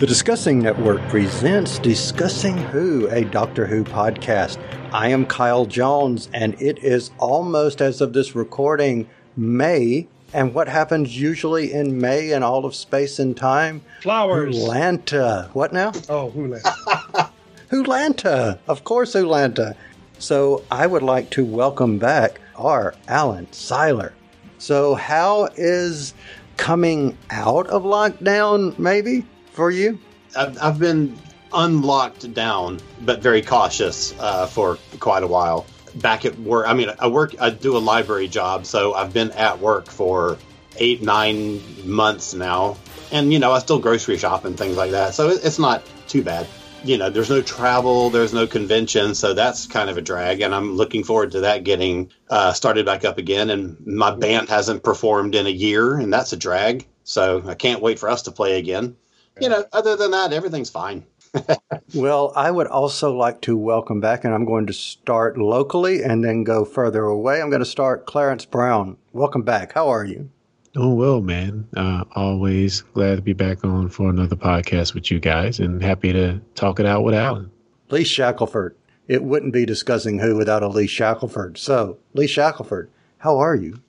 The Discussing Network presents Discussing Who, a Doctor Who podcast. I am Kyle Jones, and it is almost as of this recording May. And what happens usually in May in all of space and time? Flowers. Hulanta. What now? Oh, Hulanta. Hulanta. Of course, Hulanta. So I would like to welcome back our Alan Siler. So, how is coming out of lockdown, maybe, for you? I've, I've been unlocked down, but very cautious uh, for quite a while. Back at work, I mean, I work, I do a library job, so I've been at work for eight, nine months now. And, you know, I still grocery shop and things like that. So it's not too bad you know, there's no travel, there's no convention, so that's kind of a drag. And I'm looking forward to that getting uh, started back up again. And my band hasn't performed in a year, and that's a drag. So I can't wait for us to play again. You know, other than that, everything's fine. well, I would also like to welcome back, and I'm going to start locally and then go further away. I'm going to start Clarence Brown. Welcome back. How are you? Doing well, man. Uh, always glad to be back on for another podcast with you guys and happy to talk it out with Alan. Lee Shackelford. It wouldn't be discussing who without a Lee Shackelford. So, Lee Shackelford, how are you?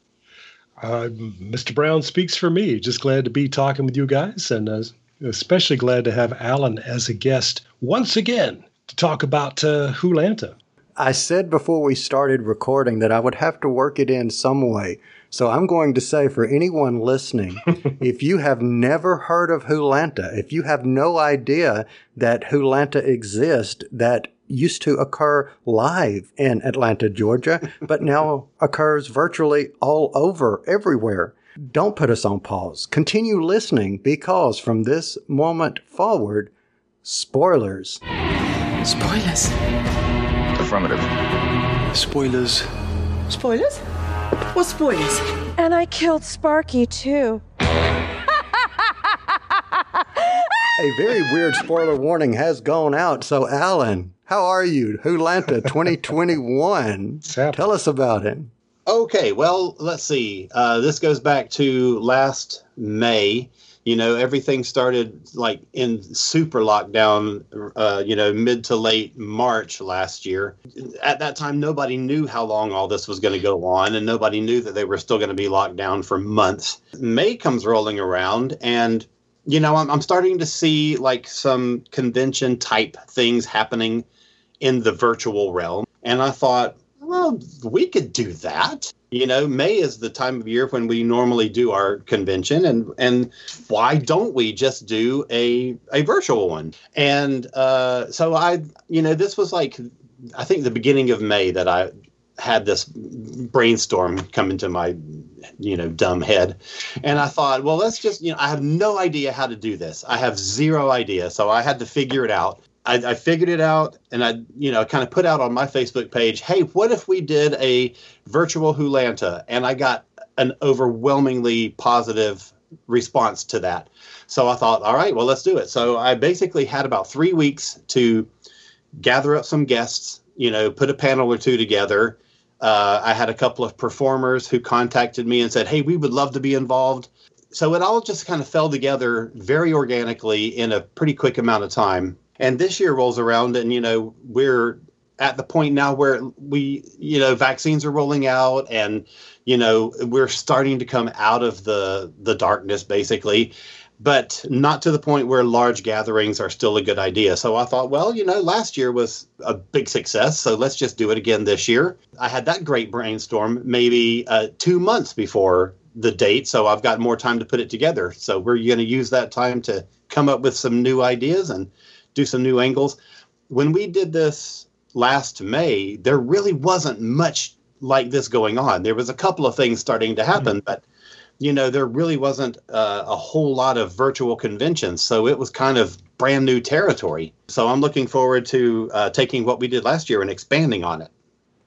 Uh, Mr. Brown speaks for me. Just glad to be talking with you guys and uh, especially glad to have Alan as a guest once again to talk about uh, Hulanta. I said before we started recording that I would have to work it in some way so I'm going to say for anyone listening, if you have never heard of Hulanta, if you have no idea that Hulanta exists, that used to occur live in Atlanta, Georgia, but now occurs virtually all over everywhere. Don't put us on pause. Continue listening because from this moment forward, spoilers. Spoilers. Affirmative. Spoilers. Spoilers? What spoilers? And I killed Sparky too. A very weird spoiler warning has gone out. So, Alan, how are you? Hulanta 2021. Tell us about it. Okay, well, let's see. Uh, this goes back to last May. You know everything started like in super lockdown uh, you know mid to late march last year. At that time nobody knew how long all this was going to go on and nobody knew that they were still going to be locked down for months. May comes rolling around and you know I'm, I'm starting to see like some convention type things happening in the virtual realm. And i thought well we could do that. You know may is the time of year when we normally do our convention and and why don't we just do a a virtual one? And uh, so i you know this was like i think the beginning of may that i had this brainstorm come into my you know dumb head. And i thought well let's just you know i have no idea how to do this. I have zero idea. So i had to figure it out I, I, figured it out and I, you know, kind of put out on my Facebook page, hey, what if we did a virtual Hulanta? And I got an overwhelmingly positive response to that. So I thought, all right, well, let's do it. So I basically had about three weeks to gather up some guests, you know, put a panel or two together. Uh, I had a couple of performers who contacted me and said, hey, we would love to be involved. So it all just kind of fell together very organically in a pretty quick amount of time and this year rolls around, and you know we're at the point now where we, you know, vaccines are rolling out, and you know we're starting to come out of the the darkness, basically but not to the point where large gatherings are still a good idea. So I thought, well, you know, last year was a big success, so let's just do it again this year. I had that great brainstorm maybe uh, two months before the date, so I've got more time to put it together. So we're going to use that time to come up with some new ideas and do some new angles. When we did this last May, there really wasn't much like this going on. There was a couple of things starting to happen, mm-hmm. but you know, there really wasn't uh, a whole lot of virtual conventions. So it was kind of brand new territory. So I'm looking forward to uh, taking what we did last year and expanding on it.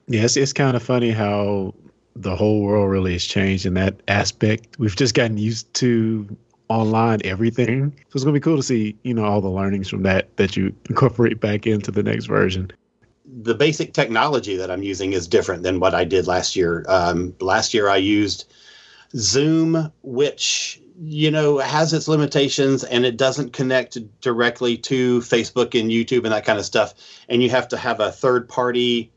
Yes, it's kind of funny how the whole world really has changed in that aspect. We've just gotten used to online everything. So it's gonna be cool to see, you know, all the learnings from that that you incorporate back into the next version. The basic technology that I'm using is different than what I did last year. Um, last year I used Zoom, which you know, has its limitations and it doesn't connect directly to Facebook and YouTube and that kind of stuff. And you have to have a third party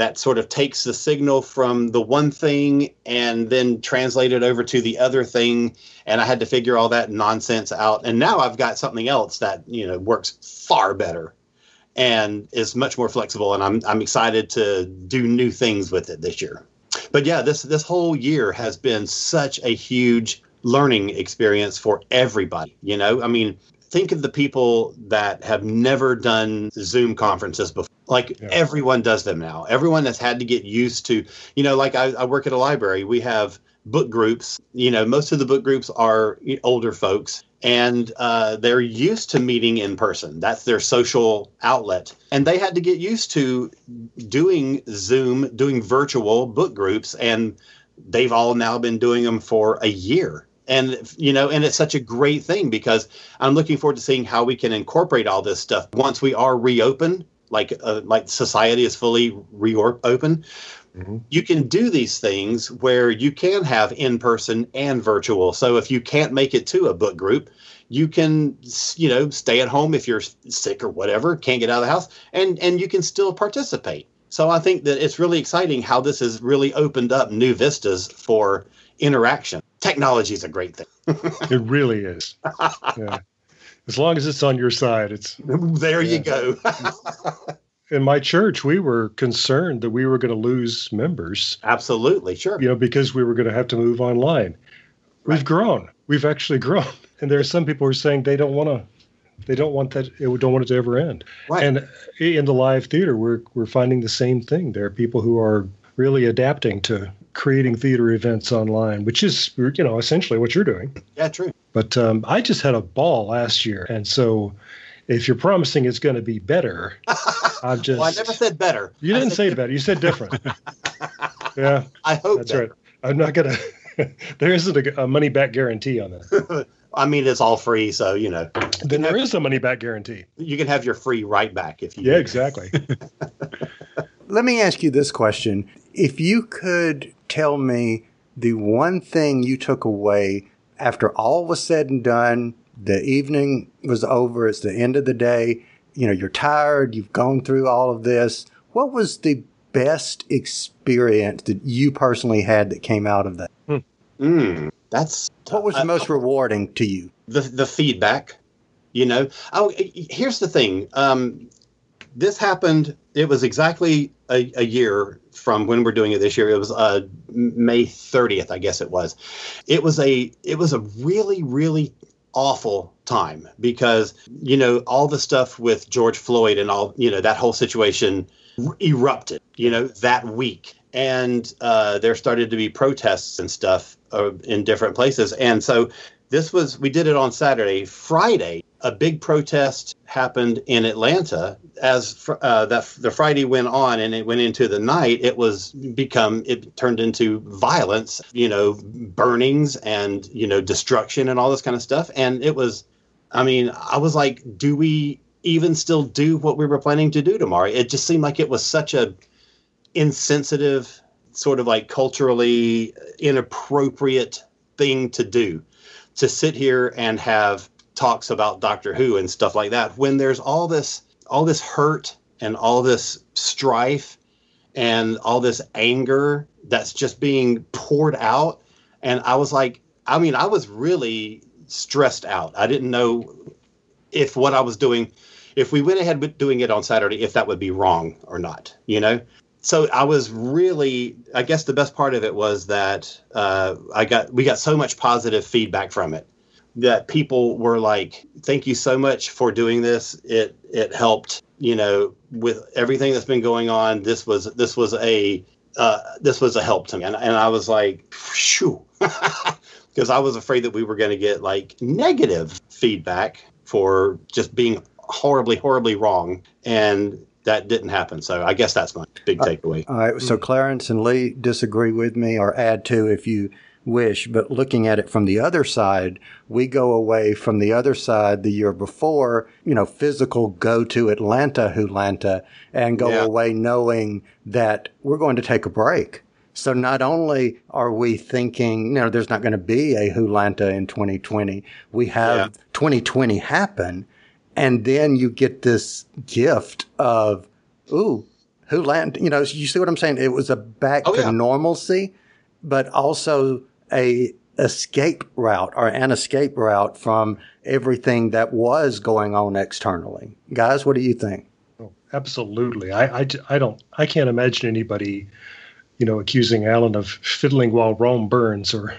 that sort of takes the signal from the one thing and then translate it over to the other thing. And I had to figure all that nonsense out. And now I've got something else that, you know, works far better and is much more flexible. And I'm, I'm excited to do new things with it this year. But yeah, this, this whole year has been such a huge learning experience for everybody. You know, I mean, think of the people that have never done Zoom conferences before. Like yeah. everyone does them now. Everyone has had to get used to, you know, like I, I work at a library. We have book groups. You know, most of the book groups are older folks and uh, they're used to meeting in person. That's their social outlet. And they had to get used to doing Zoom, doing virtual book groups. And they've all now been doing them for a year and you know and it's such a great thing because i'm looking forward to seeing how we can incorporate all this stuff once we are reopened like uh, like society is fully reopened. Mm-hmm. you can do these things where you can have in person and virtual. So if you can't make it to a book group you can you know stay at home if you're sick or whatever can't get out of the house and and you can still participate. So i think that it's really exciting how this has really opened up new vistas for interaction technology is a great thing. it really is. Yeah. As long as it's on your side, it's there. Yeah. You go. in my church, we were concerned that we were going to lose members. Absolutely, sure. You know, because we were going to have to move online. We've grown. We've actually grown, and there are some people who are saying they don't want to. They don't want that. They don't want it to ever end. Right. And in the live theater, we're we're finding the same thing. There are people who are really adapting to creating theater events online, which is you know essentially what you're doing. Yeah, true. But um, I just had a ball last year, and so if you're promising it's going to be better, I'm just. well, I never said better. You didn't say better. You said different. yeah, I hope that's better. right. I'm not gonna. there isn't a, a money back guarantee on that. I mean, it's all free, so you know. Then there is a money back guarantee. You can have your free right back if you. Yeah, exactly. Let me ask you this question: If you could tell me the one thing you took away after all was said and done, the evening was over, it's the end of the day, you know, you're tired, you've gone through all of this. What was the best experience that you personally had that came out of that? Mm, that's what was the most rewarding to you? The the feedback, you know. Oh, here's the thing. Um, this happened. It was exactly a, a year from when we're doing it this year. It was uh, May 30th, I guess it was. It was a it was a really really awful time because you know all the stuff with George Floyd and all you know that whole situation erupted you know that week and uh, there started to be protests and stuff uh, in different places and so this was we did it on Saturday. Friday, a big protest happened in Atlanta. As uh, that the Friday went on and it went into the night, it was become it turned into violence. You know, burnings and you know destruction and all this kind of stuff. And it was, I mean, I was like, do we even still do what we were planning to do tomorrow? It just seemed like it was such a insensitive, sort of like culturally inappropriate thing to do to sit here and have talks about Doctor Who and stuff like that when there's all this all this hurt and all this strife and all this anger that's just being poured out and I was like I mean I was really stressed out. I didn't know if what I was doing if we went ahead with doing it on Saturday if that would be wrong or not, you know? so I was really, I guess the best part of it was that uh, I got we got so much positive feedback from it that people were like, "Thank you so much for doing this. It it helped, you know, with everything that's been going on. This was this was a uh, this was a help to me." And, and I was like, "Shoo," because I was afraid that we were going to get like negative feedback for just being horribly horribly wrong and that didn't happen. So I guess that's my big uh, takeaway. All right. So Clarence and Lee disagree with me or add to if you wish. But looking at it from the other side, we go away from the other side the year before, you know, physical go to Atlanta, Atlanta, and go yeah. away knowing that we're going to take a break. So not only are we thinking, you know, there's not going to be a Hulanta in 2020, we have Yeah. 2020 happen, and then you get this gift of, ooh, Hulanta. You know, you see what I'm saying? It was a back Oh, to yeah. normalcy, but also a escape route or an escape route from everything that was going on externally. Guys, what do you think? Oh, absolutely. I don't I can't imagine anybody, you know, accusing Alan of fiddling while Rome burns or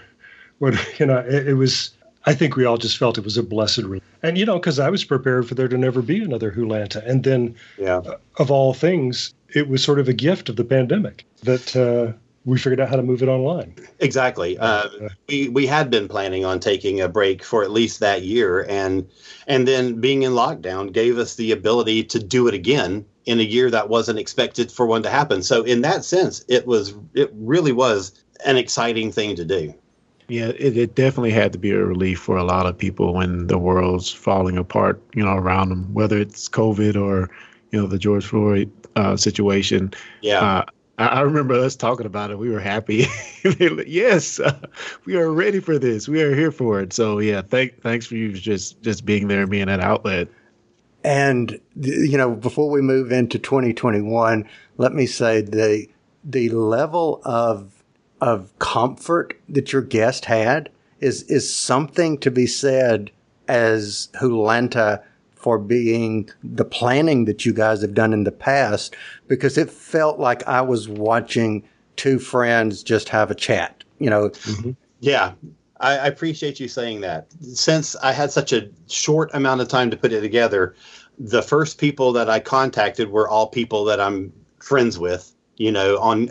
what you know. It, it was. I think we all just felt it was a blessed relief, and you know, because I was prepared for there to never be another Hulanta, and then Yeah. of all things, it was sort of a gift of the pandemic that uh, we figured out how to move it online. Exactly. Uh, we we had been planning on taking a break for at least that year, and and then being in lockdown gave us the ability to do it again in a year that wasn't expected for one to happen. So in that sense, it was it really was an exciting thing to do. Yeah, it, it definitely had to be a relief for a lot of people when the world's falling apart, you know, around them, whether it's COVID or, you know, the George Floyd uh, situation. Yeah. Uh, I, remember us talking about it. We were happy. Yes, uh, we are ready for this. We are here for it. So yeah, thank thanks for you just just being there and being that outlet. And you know, before we move into 2021, let me say the the level of of comfort that your guest had is is something to be said as Hulanta for being the planning that you guys have done in the past because it felt like I was watching two friends just have a chat. You know, mm-hmm. Yeah, I, I appreciate you saying that. Since I had such a short amount of time to put it together, the first people that I contacted were all people that I'm friends with, you know, on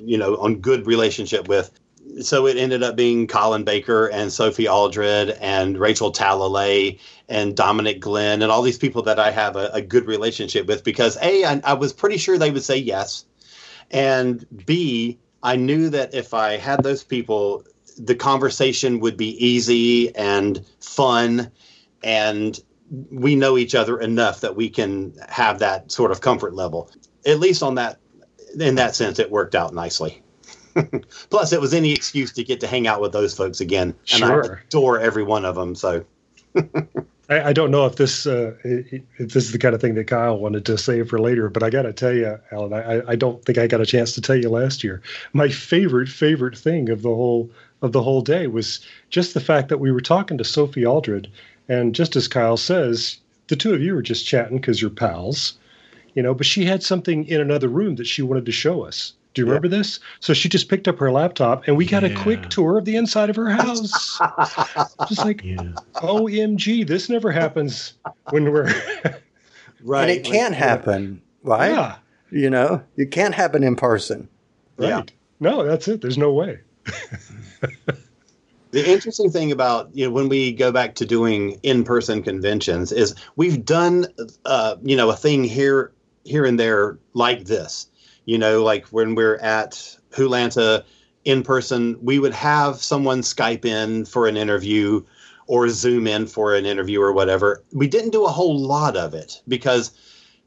you know on good relationship with. So it ended up being Colin Baker and Sophie Aldred and Rachel Talalay and Dominic Glynn and all these people that I have a, a good relationship with because a I, I was pretty sure they would say yes, and b I knew that if I had those people, the conversation would be easy and fun, and we know each other enough that we can have that sort of comfort level. At least on that, in that sense, it worked out nicely. Plus, it was any excuse to get to hang out with those folks again, and I Sure. adore every one of them. So, I, I don't know if this uh, if this is the kind of thing that Kyle wanted to save for later, but I got to tell you, Alan, I, I don't think I got a chance to tell you last year. My favorite favorite thing of the whole of the whole day was just the fact that we were talking to Sophie Aldred, and just as Kyle says, the two of you were just chatting because you're pals, you know. But she had something in another room that she wanted to show us. Do you remember this? So she just picked up her laptop, and we got a quick tour of the inside of her house. just like Yeah. OMG, this never happens when we're right. and it can happen, right? yeah, You know, it can't happen in person. right. Yeah. No, that's it. There's no way. The interesting thing about you know when we go back to doing in-person conventions is we've done uh, you know a thing here here and there like this. You know, like when we're at Hulanta in person, we would have someone Skype in for an interview or Zoom in for an interview or whatever. We didn't do a whole lot of it because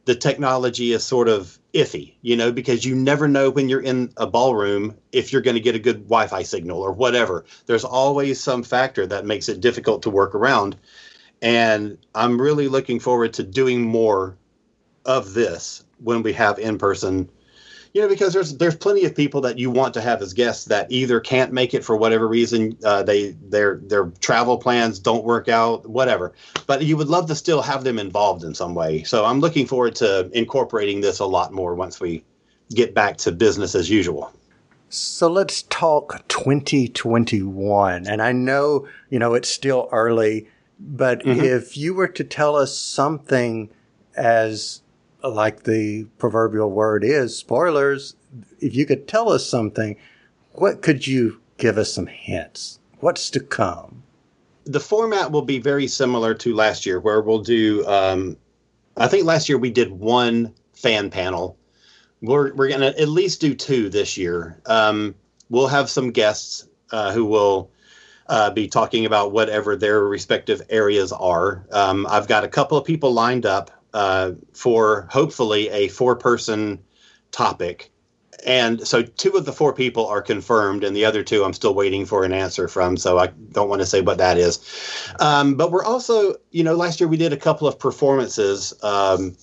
the technology is sort of iffy, you know, because you never know when you're in a ballroom if you're going to get a good Wi Fi signal or whatever. There's always some factor that makes it difficult to work around. And I'm really looking forward to doing more of this when we have in person. You know, because there's there's plenty of people that you want to have as guests that either can't make it for whatever reason, uh, they their their travel plans don't work out, whatever but you would love to still have them involved in some way. So I'm looking forward to incorporating this a lot more once we get back to business as usual. So let's talk 2021. And I know, you know, it's still early, but if you were to tell us something as like the proverbial word is spoilers, if you could tell us something, what could you give us some hints? What's to come? The format will be very similar to last year, where we'll do. Um, I think last year we did one fan panel. We're we're gonna at least do two this year. Um, we'll have some guests uh, who will uh, be talking about whatever their respective areas are. Um, I've got a couple of people lined up uh, for hopefully a four person topic. and so two of the four people are confirmed, and the other two I'm still waiting for an answer from. So I don't want to say what that is. Um, but we're also, you know, last year we did a couple of performances, um,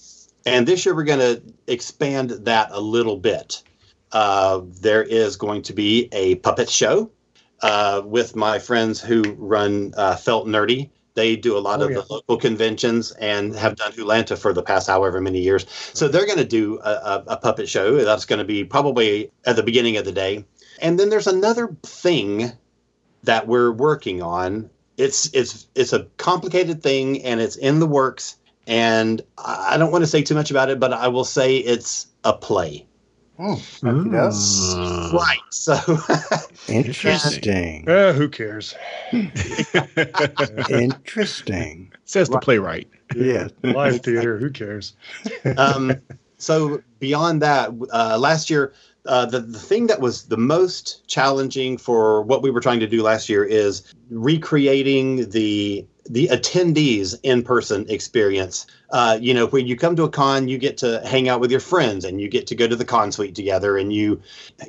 and this year we're going to expand that a little bit. Uh, there is going to be a puppet show uh, with my friends who run uh, Felt Nerdy. They do a lot Oh, of yeah. the local conventions and have done Hulanta for the past however many years. So they're going to do a, a, a puppet show. That's going to be probably at the beginning of the day. And then there's another thing that we're working on. It's it's it's a complicated thing and it's in the works. And I I don't want to say too much about it, but I will say it's a play. Okey-doke. Right. So Interesting. Eh, who cares? Interesting. Says the playwright. Yeah. Live theater, who cares? um, so beyond that, uh, last year, uh, the, the thing that was the most challenging for what we were trying to do last year is recreating the the attendees in person experience. Uh, you know, when you come to a con, you get to hang out with your friends and you get to go to the con suite together and you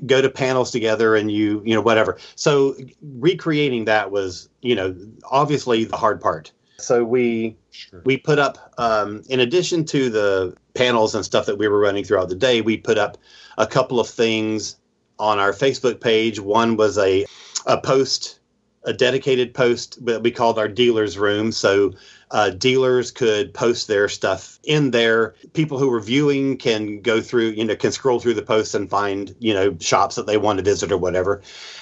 go to panels together and you, you know, whatever. So recreating that was, you know, obviously the hard part. So we Sure. we put up um, in addition to the panels and stuff that we were running throughout the day we put up a couple of things on our facebook page one was a, a post a dedicated post that we called our dealers room. So uh, dealers could post their stuff in there. People who were viewing can go through you know can scroll through the posts and find you know shops that they want to visit or whatever.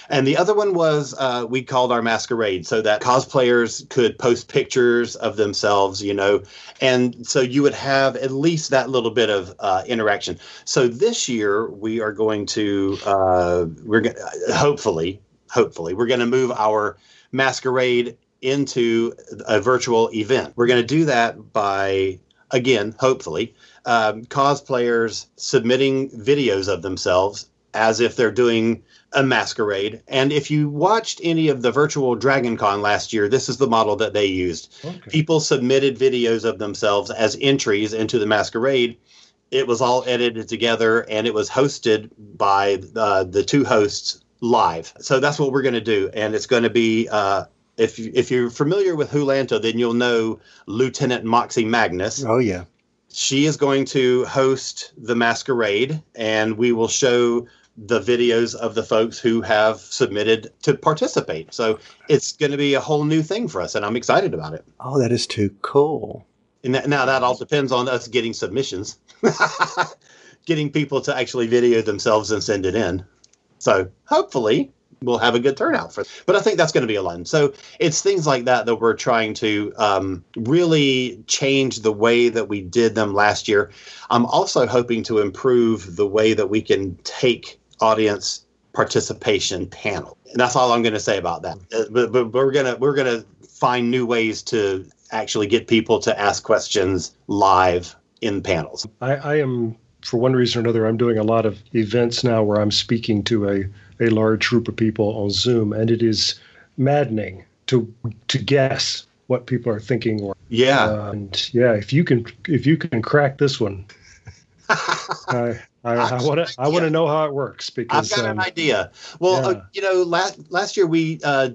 And the other one was uh, we called our masquerade so that cosplayers could post pictures of themselves, you know, and so you would have at least that little bit of uh, interaction. So this year we are going to, uh, we're going hopefully, hopefully, we're going to move our masquerade into a virtual event. We're going to do that by, again, hopefully, um, cosplayers submitting videos of themselves as if they're doing a masquerade. And if you watched any of the virtual Dragon Con last year, this is the model that they used. Okay. People submitted videos of themselves as entries into the masquerade. It was all edited together and it was hosted by uh, the two hosts live. So that's what we're going to do. And it's going to be. Uh, if, you, if you're familiar with Hulanta, then you'll know Lieutenant Moxie Magnus Oh yeah. she is going to host the masquerade and we will show the videos of the folks who have submitted to participate so it's going to be a whole new thing for us and i'm excited about it Oh, that is too cool. and that, now that all depends on us getting submissions getting people to actually video themselves and send it in so hopefully we'll have a good turnout for but i think that's going to be a lot. So it's things like that that we're trying to um, really change the way that we did them last year. I'm also hoping to improve the way that we can take audience participation panel. And that's all i'm going to say about that. Uh, but, but we're going to we're to find new ways to actually get people to ask questions live in panels. I, I am, for one reason or another, I'm doing a lot of events now where I'm speaking to a, a large group of people on Zoom, and it is maddening to to guess what people are thinking. Or yeah uh, and yeah, if you can if you can crack this one, I I want to I want to know how it works because I've got um, an idea. Well, yeah. uh, you know, last last year we, uh,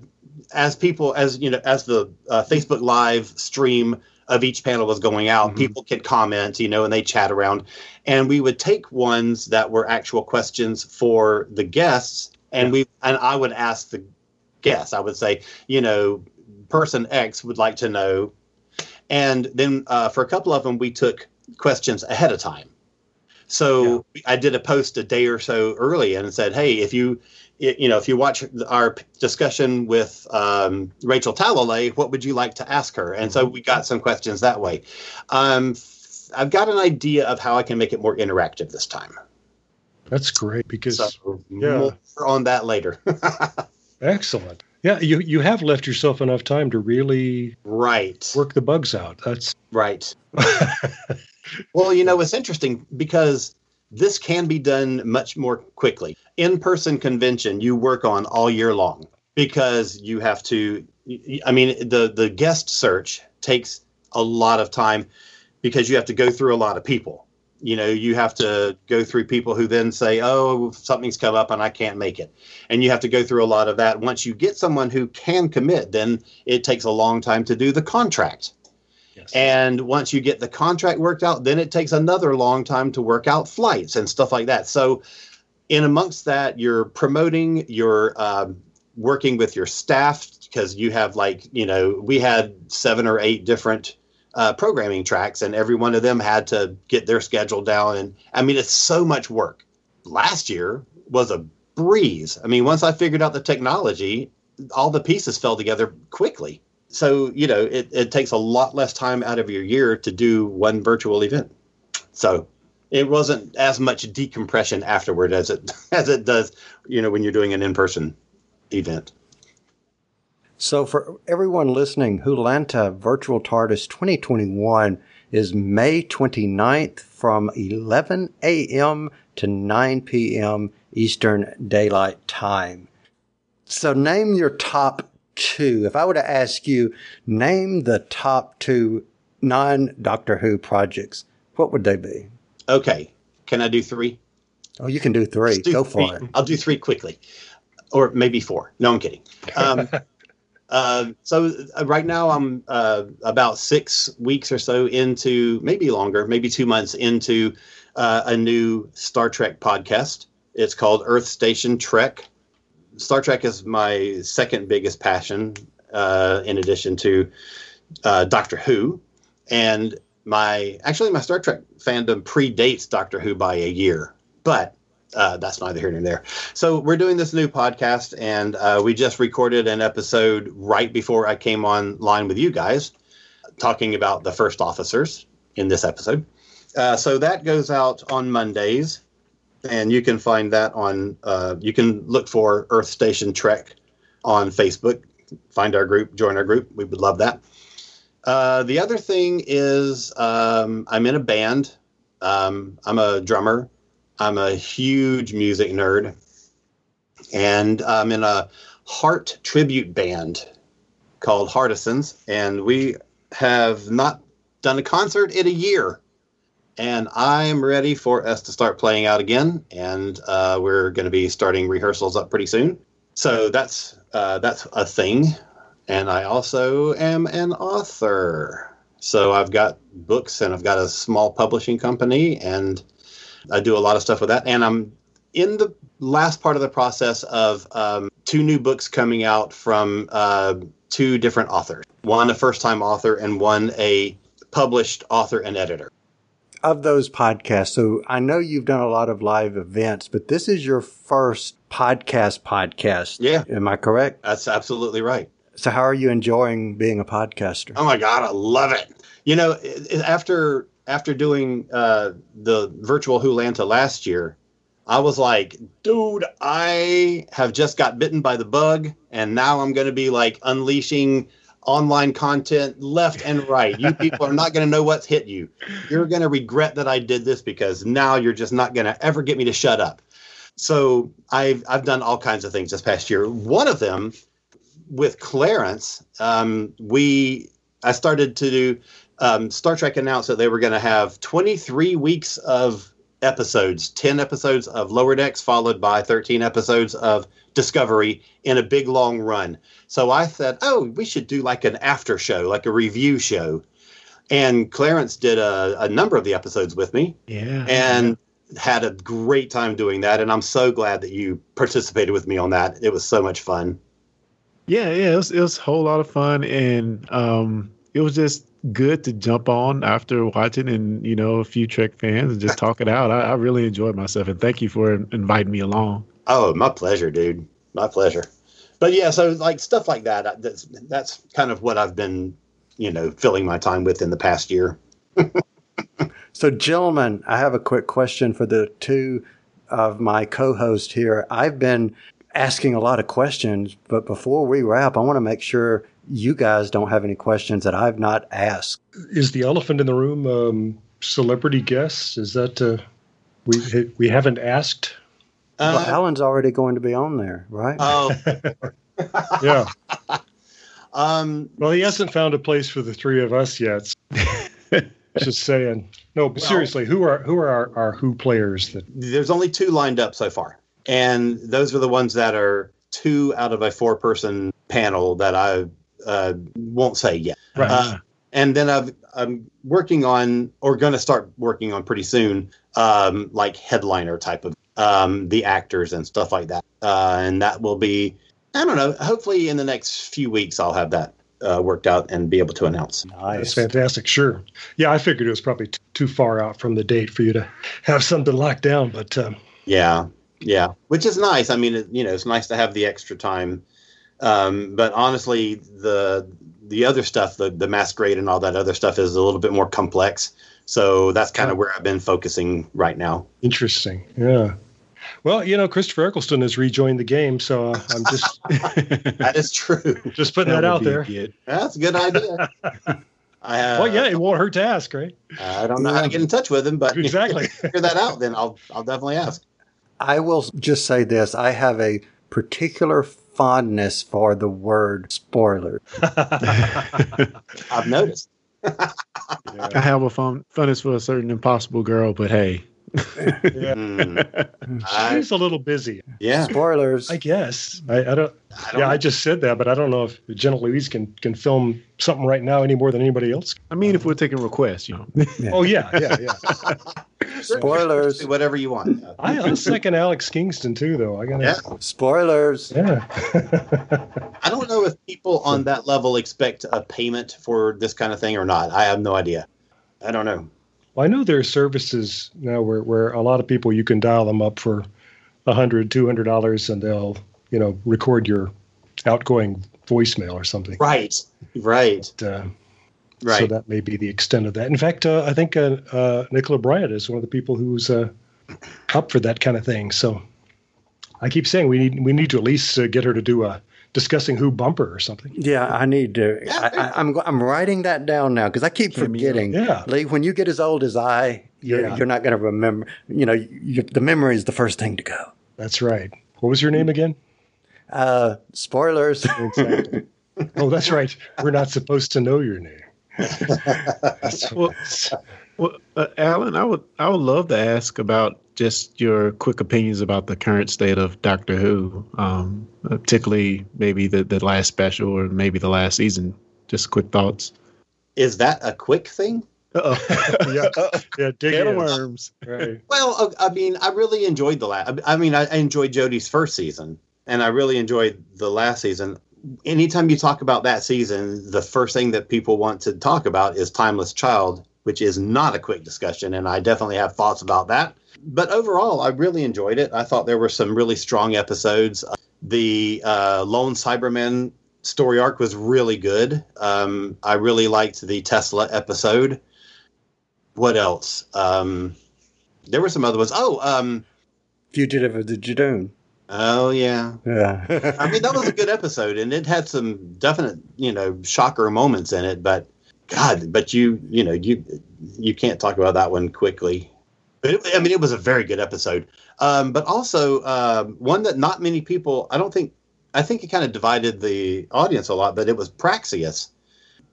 as people, as you know, as the uh, Facebook Live stream of each panel was going out, Mhm. people could comment, you know, and they chat around, and we would take ones that were actual questions for the guests, and we and I would ask the guests. I would say, you know, person X would like to know, and then uh, for a couple of them, we took questions ahead of time. So I did a post a day or so early and said, "Hey, if you, you know, if you watch our discussion with um, Rachel Talalay, what would you like to ask her?" And so we got some questions that way. Um, I've got an idea of how I can make it more interactive this time. that's great because So yeah. more on that later. excellent. Yeah, you you have left yourself enough time to really right. work the bugs out. That's Right. well, you know, it's interesting because this can be done much more quickly. In person convention, you work on all year long because you have to. I mean, the, the guest search takes a lot of time because you have to go through a lot of people. you know you have to go through people who then say oh something's come up and i can't make it and you have to go through a lot of that once you get someone who can commit then it takes a long time to do the contract yes. and once you get the contract worked out then it takes another long time to work out flights and stuff like that so in amongst that you're promoting you're um, working with your staff because you have like you know we had seven or eight different uh, programming tracks, and every one of them had to get their schedule down. And I mean, it's so much work. Last year was a breeze. I mean, once I figured out the technology, all the pieces fell together quickly. So, you know, it, it takes a lot less time out of your year to do one virtual event. So it wasn't as much decompression afterward as it as it does, you know, when you're doing an in-person event. So, for everyone listening, Hulanta Virtual TARDIS 2021 is May 29th from 11 a.m. to 9 p.m. Eastern Daylight Time. So, name your top two. If I were to ask you, name the top two non Doctor Who projects, what would they be? Okay. Can I do three? Oh, you can do three. Do Go for three. it. I'll do three quickly, or maybe four. No, I'm kidding. Um, Uh, so uh, right now I'm uh, about six weeks or so into, maybe longer, maybe two months into uh, a new Star Trek podcast. It's called Earth Station Trek. Star Trek is my second biggest passion, uh, in addition to Doctor Who, and my actually my Star Trek fandom predates Doctor Who by a year, but uh, that's neither here nor there. So we're doing this new podcast, and uh, we just recorded an episode right before I came online with you guys, talking about the first officers in this episode. Uh, so that goes out on Mondays, and you can find that on. Uh, you can look for Earth Station Trek on Facebook. Find our group, join our group. We would love that. Uh, the other thing is, um, I'm in a band. Um, I'm a drummer I'm a huge music nerd, and I'm in a Heart tribute band called Heartisans, and we have not done a concert in a year. And I'm ready for us to start playing out again, and uh, we're going to be starting rehearsals up pretty soon. So that's uh, that's a thing. And I also am an author. So I've got books and I've got a small publishing company and I do a lot of stuff with that, and I'm in the last part of the process of um, two new books coming out from uh, two different authors. One a first-time author, and one a published author and editor. Of those podcasts, so I know you've done a lot of live events, but this is your first podcast podcast. Yeah. Am I correct? That's absolutely right. So, how are you enjoying being a podcaster? Oh my God, I love it. You know, after after doing uh, the virtual Hulanta last year, I was like, dude, I have just got bitten by the bug, and now I'm going to be like unleashing online content left and right. You people are not going to know what's hit you. You're going to regret that I did this because now you're just not going to ever get me to shut up. So I've I've done all kinds of things this past year. One of them with Clarence, um, we I started to do um, Star Trek announced that they were going to have 23 weeks of episodes, 10 episodes of Lower Decks, followed by 13 episodes of Discovery in a big long run. So I said, oh, we should do like an after show, like a review show. And Clarence did a, a number of the episodes with me. Yeah. And had a great time doing that. And I'm so glad that you participated with me on that. It was so much fun. Yeah, yeah, it was, it was a whole lot of fun. And um, it was just good to jump on after watching and you know a few Trek fans and just talk it out. I, I really enjoyed myself and thank you for inviting me along. Oh, my pleasure, dude. My pleasure. But yeah, so like stuff like that. That's that's kind of what I've been, you know, filling my time with in the past year. so, gentlemen, I have a quick question for the two of my co-hosts here. I've been asking a lot of questions, but before we wrap, I want to make sure you guys don't have any questions that I've not asked. Is the elephant in the room um, celebrity guests? Is that uh, we we haven't asked? Uh, well, Alan's already going to be on there, right? Oh, yeah. Um, well, he hasn't found a place for the three of us yet. Just saying. No, but seriously, who are who are our, our Who players that There's only two lined up so far, and those are the ones that are two out of a four-person panel that I uh, won't say yet. Right. Uh, and then I've, I'm working on, or going to start working on pretty soon, um, like headliner type of um, the actors and stuff like that. Uh, and that will be, I don't know, hopefully in the next few weeks I'll have that uh, worked out and be able to announce. That's Nice. fantastic. Sure. Yeah, I figured it was probably t- too far out from the date for you to have something locked down, but um, Yeah, yeah, which is nice. I mean, it, you know, it's nice to have the extra time. Um, but honestly, the the other stuff, the the masquerade and all that other stuff, is a little bit more complex. So that's kind of where I've been focusing right now. interesting. Yeah. Well, you know, Christopher Eccleston has rejoined the game, so uh, I'm just That is true. just putting that, would out there. get. That's a good idea. I uh, well, yeah, it won't hurt to ask, right? I don't know how to get in touch with him, but Exactly. figure that out, then I'll I'll definitely ask. I will just say this. I have a particular fondness for the word spoiler. I've noticed. I have a fun funness for a certain impossible girl, but hey, Hmm. I- She's a little busy, yeah, Spoilers. I guess. I, I don't. I don't yeah, I just said that, but I don't know if Jenna Louise can can film something right now any more than anybody else. I mean, if we're taking requests, you know, Oh yeah, yeah, yeah. Spoilers. whatever you want. I, I second Alex Kingston too, though. I gotta. Yeah. Spoilers. Yeah. I don't know if people on that level expect a payment for this kind of thing or not. I have no idea. I don't know. Well, I know there are services now where, where a lot of people you can dial them up for a hundred, two hundred dollars, and they'll you know record your outgoing voicemail or something. Right. Right. Uh, Right. So that may be the extent of that. In fact, uh, I think uh, uh, Nicola Bryant is one of the people who's uh, up for that kind of thing. So I keep saying we need we need to at least uh, get her to do a discussing who bumper or something. Yeah, I need to. I, I, I'm I'm writing that down now because I keep forgetting. Yeah. Lee, when you get as old as I, you're, Yeah. you're not going to remember. You know, you, the memory is the first thing to go. That's right. What was your name again? Uh, spoilers. Exactly. oh, that's right. We're not supposed to know your name. well, well uh, Alan, I would I would love to ask about just your quick opinions about the current state of Doctor Who, um, particularly maybe the the last special or maybe the last season. Just quick thoughts. Is that a quick thing? Uh-oh. yeah, yeah. Dig in. worms. Right. Well, uh, I mean, I really enjoyed the last. I mean, I I enjoyed Jodie's first season, and I really enjoyed the last season. Anytime you talk about that season, the first thing that people want to talk about is Timeless Child, which is not a quick discussion, and I definitely have thoughts about that. But overall, I really enjoyed it. I thought there were some really strong episodes. The uh, Lone Cyberman story arc was really good. Um, I really liked the Tesla episode. What else? Um, there were some other ones. Oh, um, Fugitive of the Judoon. oh yeah. Yeah. I mean, that was a good episode, and it had some definite, you know, shocker moments in it. But God, but you, you know, you you can't talk about that one quickly. But it, I mean, it was a very good episode. Um, but also um, one that not many people. I don't think. I think it kind of divided the audience a lot. But it was Praxeus.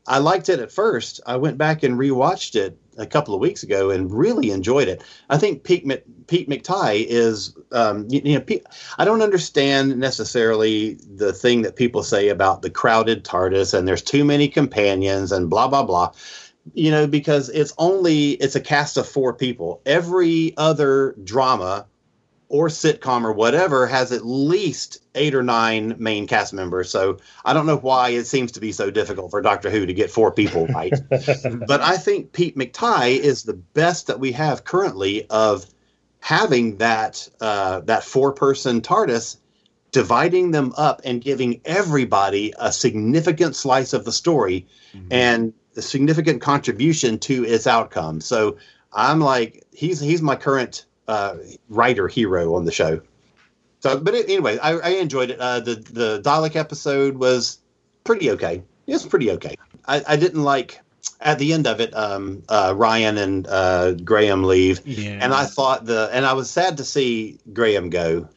I liked it at first. I went back and rewatched it a couple of weeks ago and really enjoyed it. I think Pete, Pete McTighe is, um, you, you know, Pete, I don't understand necessarily the thing that people say about the crowded TARDIS and there's too many companions and blah blah blah. You know, because it's only it's a cast of four people. Every other drama or sitcom or whatever has at least eight or nine main cast members. So I don't know why it seems to be so difficult for Doctor Who to get four people right. but I think Pete McTighe is the best that we have currently of having that uh, that four person TARDIS, dividing them up and giving everybody a significant slice of the story and a significant contribution to its outcome. So I'm like, he's he's my current uh, writer hero on the show. So, but it, anyway, I, I enjoyed it. Uh, the the Dalek episode was pretty okay. It was pretty okay. I, I didn't like at the end of it. Um, uh, Ryan and uh, Graham leave, Yeah. and I thought the and I was sad to see Graham go,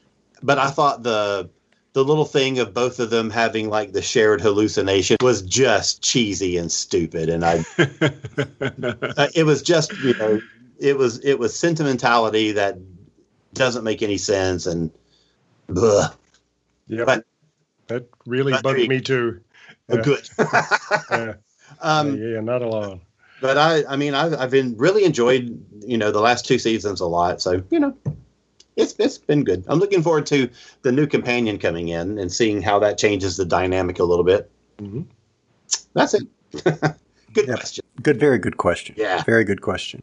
but I thought the the little thing of both of them having like the shared hallucination was just cheesy and stupid, and I uh, it was just you know it was it was sentimentality that doesn't make any sense and ugh. Yep. But- that really but bugged you- me too. Oh, Yeah. good. Yeah. um, yeah, not alone. but I, I mean, I've, I've been really enjoyed, you know, the last two seasons a lot. So, you know, it's, it's been good. I'm looking forward to the new companion coming in and seeing how that changes the dynamic a little bit. Mhm. That's it. good Yep. question. Good, very good question. Yeah. Very good question.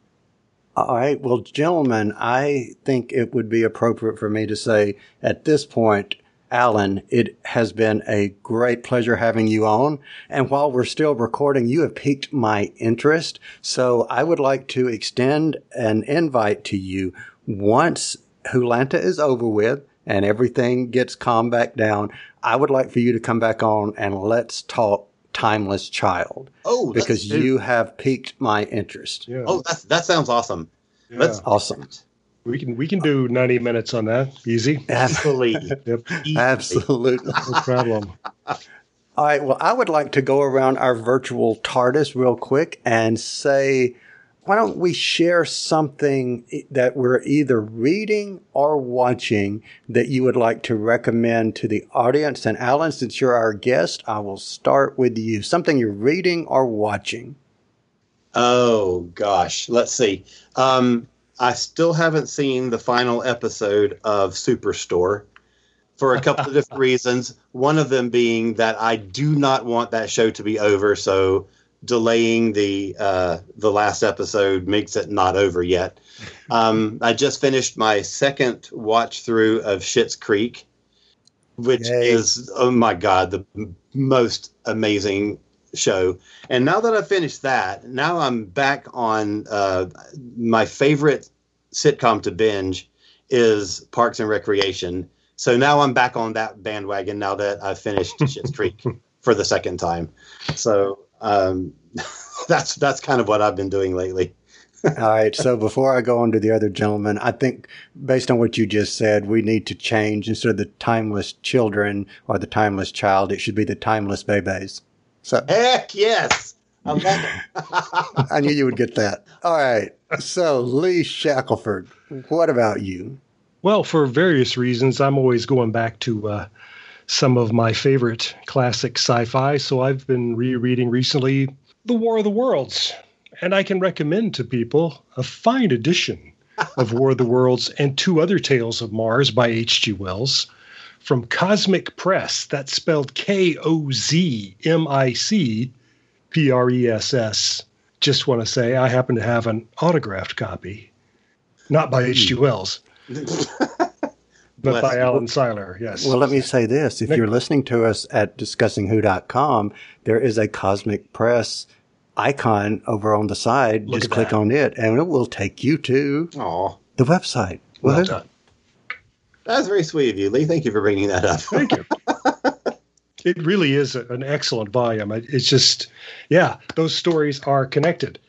All right. Well, gentlemen, I think it would be appropriate for me to say at this point, Alan, it has been a great pleasure having you on. And while we're still recording, you have piqued my interest. So I would like to extend an invite to you once WHOlanta is over with and everything gets calmed back down. I would like for you to come back on and let's talk Timeless Child Oh, that's- because you have piqued my interest. Yeah. Oh, that's, that sounds awesome. yeah. Let's Awesome. we can we can do 90 minutes on that. Easy. Absolutely. Yep. Absolutely. No problem. All right. Well, I would like to go around our virtual TARDIS real quick and say, why don't we share something that we're either reading or watching that you would like to recommend to the audience? And Alan, since you're our guest, I will start with you. Something you're reading or watching. Oh gosh, let's see. Um, I still haven't seen the final episode of Superstore for a couple of different reasons. One of them being that I do not want that show to be over, so delaying the uh, the last episode makes it not over yet. Um, I just finished my second watch through of Schitt's Creek, which Yay. is oh my god, the most amazing show. And now that I've finished that, now I'm back on uh, my favorite sitcom to binge is Parks and Recreation. So now I'm back on that bandwagon now that I've finished Schitt's Creek for the second time. So um, that's that's kind of what I've been doing lately. All right. So before I go on to the other gentleman, I think based on what you just said, we need to change instead of the timeless children or the timeless child, it should be the timeless babies. So Heck yes, I love it. I knew you would get that. All right. So Lee Shackelford, what about you? Well, for various reasons, I'm always going back to uh, some of my favorite classic sci-fi. So I've been rereading recently The War of the Worlds, and I can recommend to people a fine edition of War of the Worlds and two other tales of Mars by H.G. Wells from Kozmic Press. That's spelled K O Z M I C P R E S S. Just want to say I happen to have an autographed copy, not by H.G. Hmm. Wells, but Bless by. Alan Siler. Yes. Well, let me say this. If Nick- you're listening to us at discussingwho.com, there is a Kozmic Press icon over on the side. Look Just click that. on it and it will take you to Aw, the website. well Woohoo. done. that's very sweet of you, Lee. Thank you for bringing that up. Thank you. it really is an excellent volume. It's just, yeah, those stories are connected.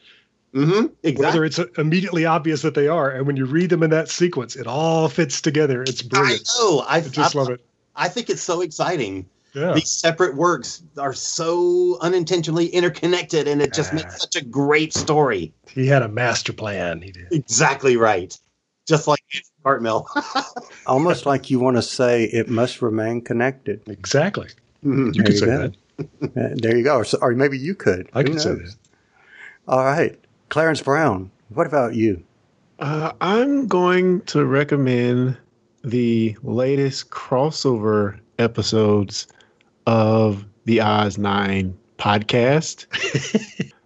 Hmm Exactly. Whether it's immediately obvious that they are, and when you read them in that sequence, it all fits together. It's brilliant. I brilliant. know. I, I just I, love it. I think it's so exciting. Yeah. These separate works are so unintentionally interconnected, and it just Ah. makes such a great story. He had a master plan. He did. Exactly right. Just like Cartmel. Almost like you want to say it must remain connected. Exactly. Mhm. You There could say go. that. There you go. Or, so- or maybe you could. I Who could say that. All right. Clarence Brown, what about you? Uh, I'm going to recommend the latest crossover episodes of the Oz Nine podcast.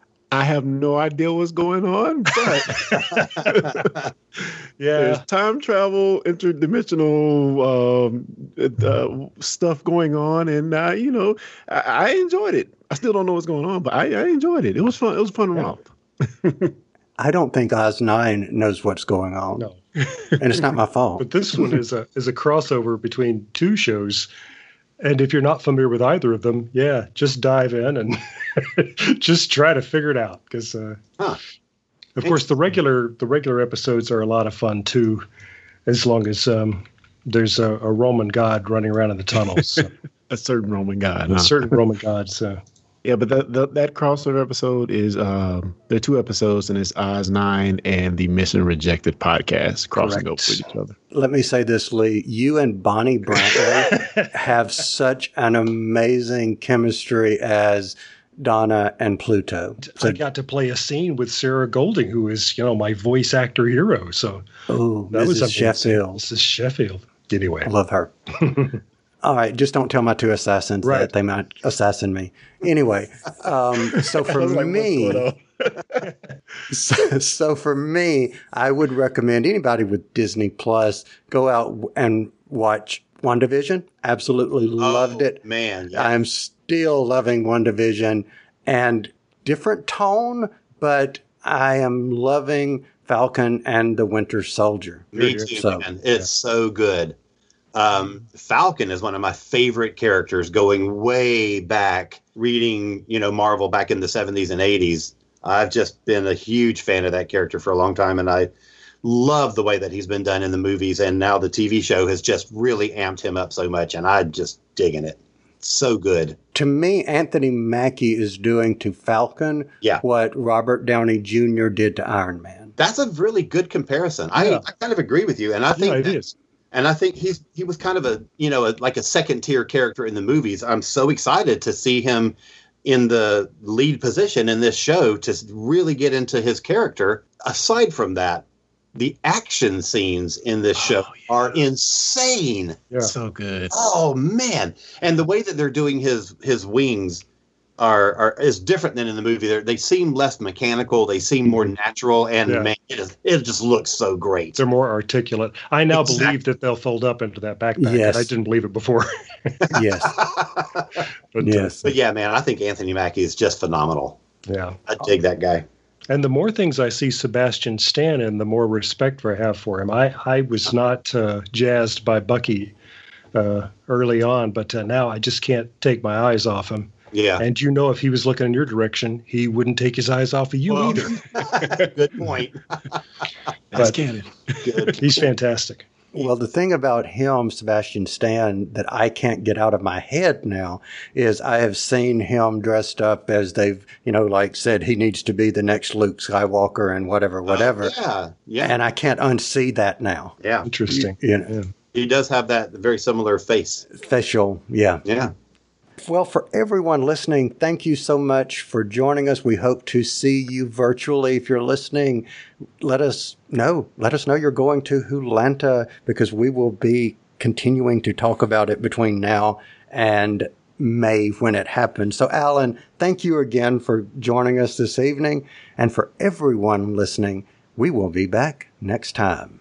I have no idea what's going on, but Yeah. there's time travel, interdimensional um, uh, stuff going on, and uh, you know, I, I enjoyed it. I still don't know what's going on, but I, I enjoyed it. It was fun. It was fun romp. I don't think Oz 9 knows what's going on. No. And it's not my fault. But this one is a is a crossover between two shows. And if you're not familiar with either of them, yeah, just dive in and just try to figure it out. Because, uh, Huh. of course, the regular the regular episodes are a lot of fun too, as long as um, there's a, a Roman god running around in the tunnels. So, A certain Roman god. a huh? certain Roman god. So Yeah, but that that that crossover episode is um there are two episodes and it's Oz Nine and the Mission Rejected podcast crossing Correct. over with each other. Let me say this, Lee. You and Bonnie Brantley have such an amazing chemistry as Donna and Pluto. So, I got to play a scene with Sarah Golding, who is you know my voice actor hero. So Oh, that was Mrs. amazing. Sheffield. This is Sheffield. Anyway, I love her. All right, just don't tell my two assassins Right. that they might assassin me. Anyway, um, so for me, so, so for me, I would recommend anybody with Disney Plus go out and watch WandaVision. Absolutely loved Oh, it. man. Yeah. I'm still loving WandaVision and different tone, but I am loving Falcon and the Winter Soldier. Me too, So- man. It's so good. Um, Falcon is one of my favorite characters going way back, reading, you know, Marvel back in the 70s and 80s. I've just been a huge fan of that character for a long time, and I love the way that he's been done in the movies. And now the TV show has just really amped him up so much, and I'm just digging it. So good. to me, Anthony Mackie is doing to Falcon Yeah. what Robert Downey Jr. did to Iron Man. That's a really good comparison. I, Yeah. I kind of agree with you, and I think yeah, it that- is. And I think he's he was kind of a you know a, like a second tier character in the movies. I'm so excited to see him in the lead position in this show to really get into his character. Aside from that, the action scenes in this oh, show are insane. Yeah. So good. Oh man! And the way that they're doing his his wings are are is different than in the movie. They're, they seem less mechanical. They seem more natural, and Yeah. man, it, is, it just looks so great. They're more articulate. I now Exactly. believe that they'll fold up into that backpack. Yes. I didn't believe it before. Yes, but, uh, yes. But yeah, man, I think Anthony Mackie is just phenomenal. yeah. I dig that guy. And the more things I see Sebastian Stan in, the more respect I have for him. I, I was not uh, jazzed by Bucky uh, early on, but uh, now I just can't take my eyes off him. Yeah. And you know, if he was looking in your direction, he wouldn't take his eyes off of you Well, either. Good point. That's But- canon. Good. He's fantastic. Well, the thing about him, Sebastian Stan, that I can't get out of my head now is I have seen him dressed up as they've, you know, like said he needs to be the next Luke Skywalker and whatever, oh, whatever. yeah. Yeah. And I can't unsee that now. yeah. Interesting. You know, Yeah. He does have that very similar face. facial, yeah. Yeah. Well, for everyone listening, thank you so much for joining us. We hope to see you virtually. If you're listening, let us know. Let us know you're going to WHOlanta because we will be continuing to talk about it between now and May when it happens. So, Alan, thank you again for joining us this evening. And for everyone listening, we will be back next time.